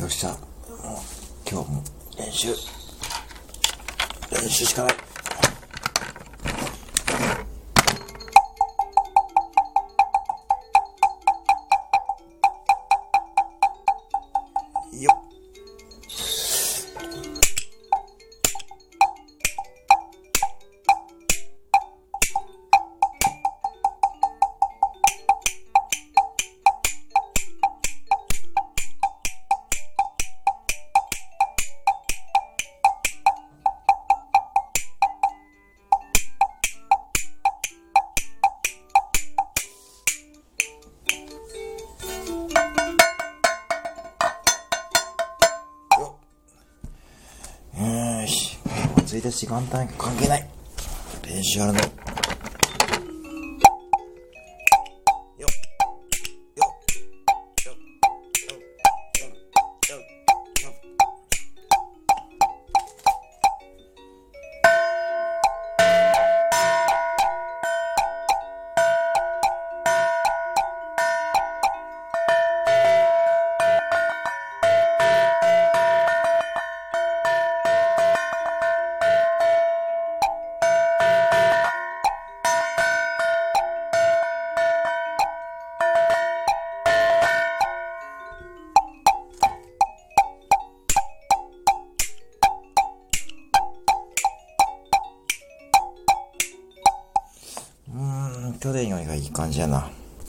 よっしゃ。今日も練習。練習しかない。よっ。1日元旦関係ない。練習あるの。去年よりがいい感じやな。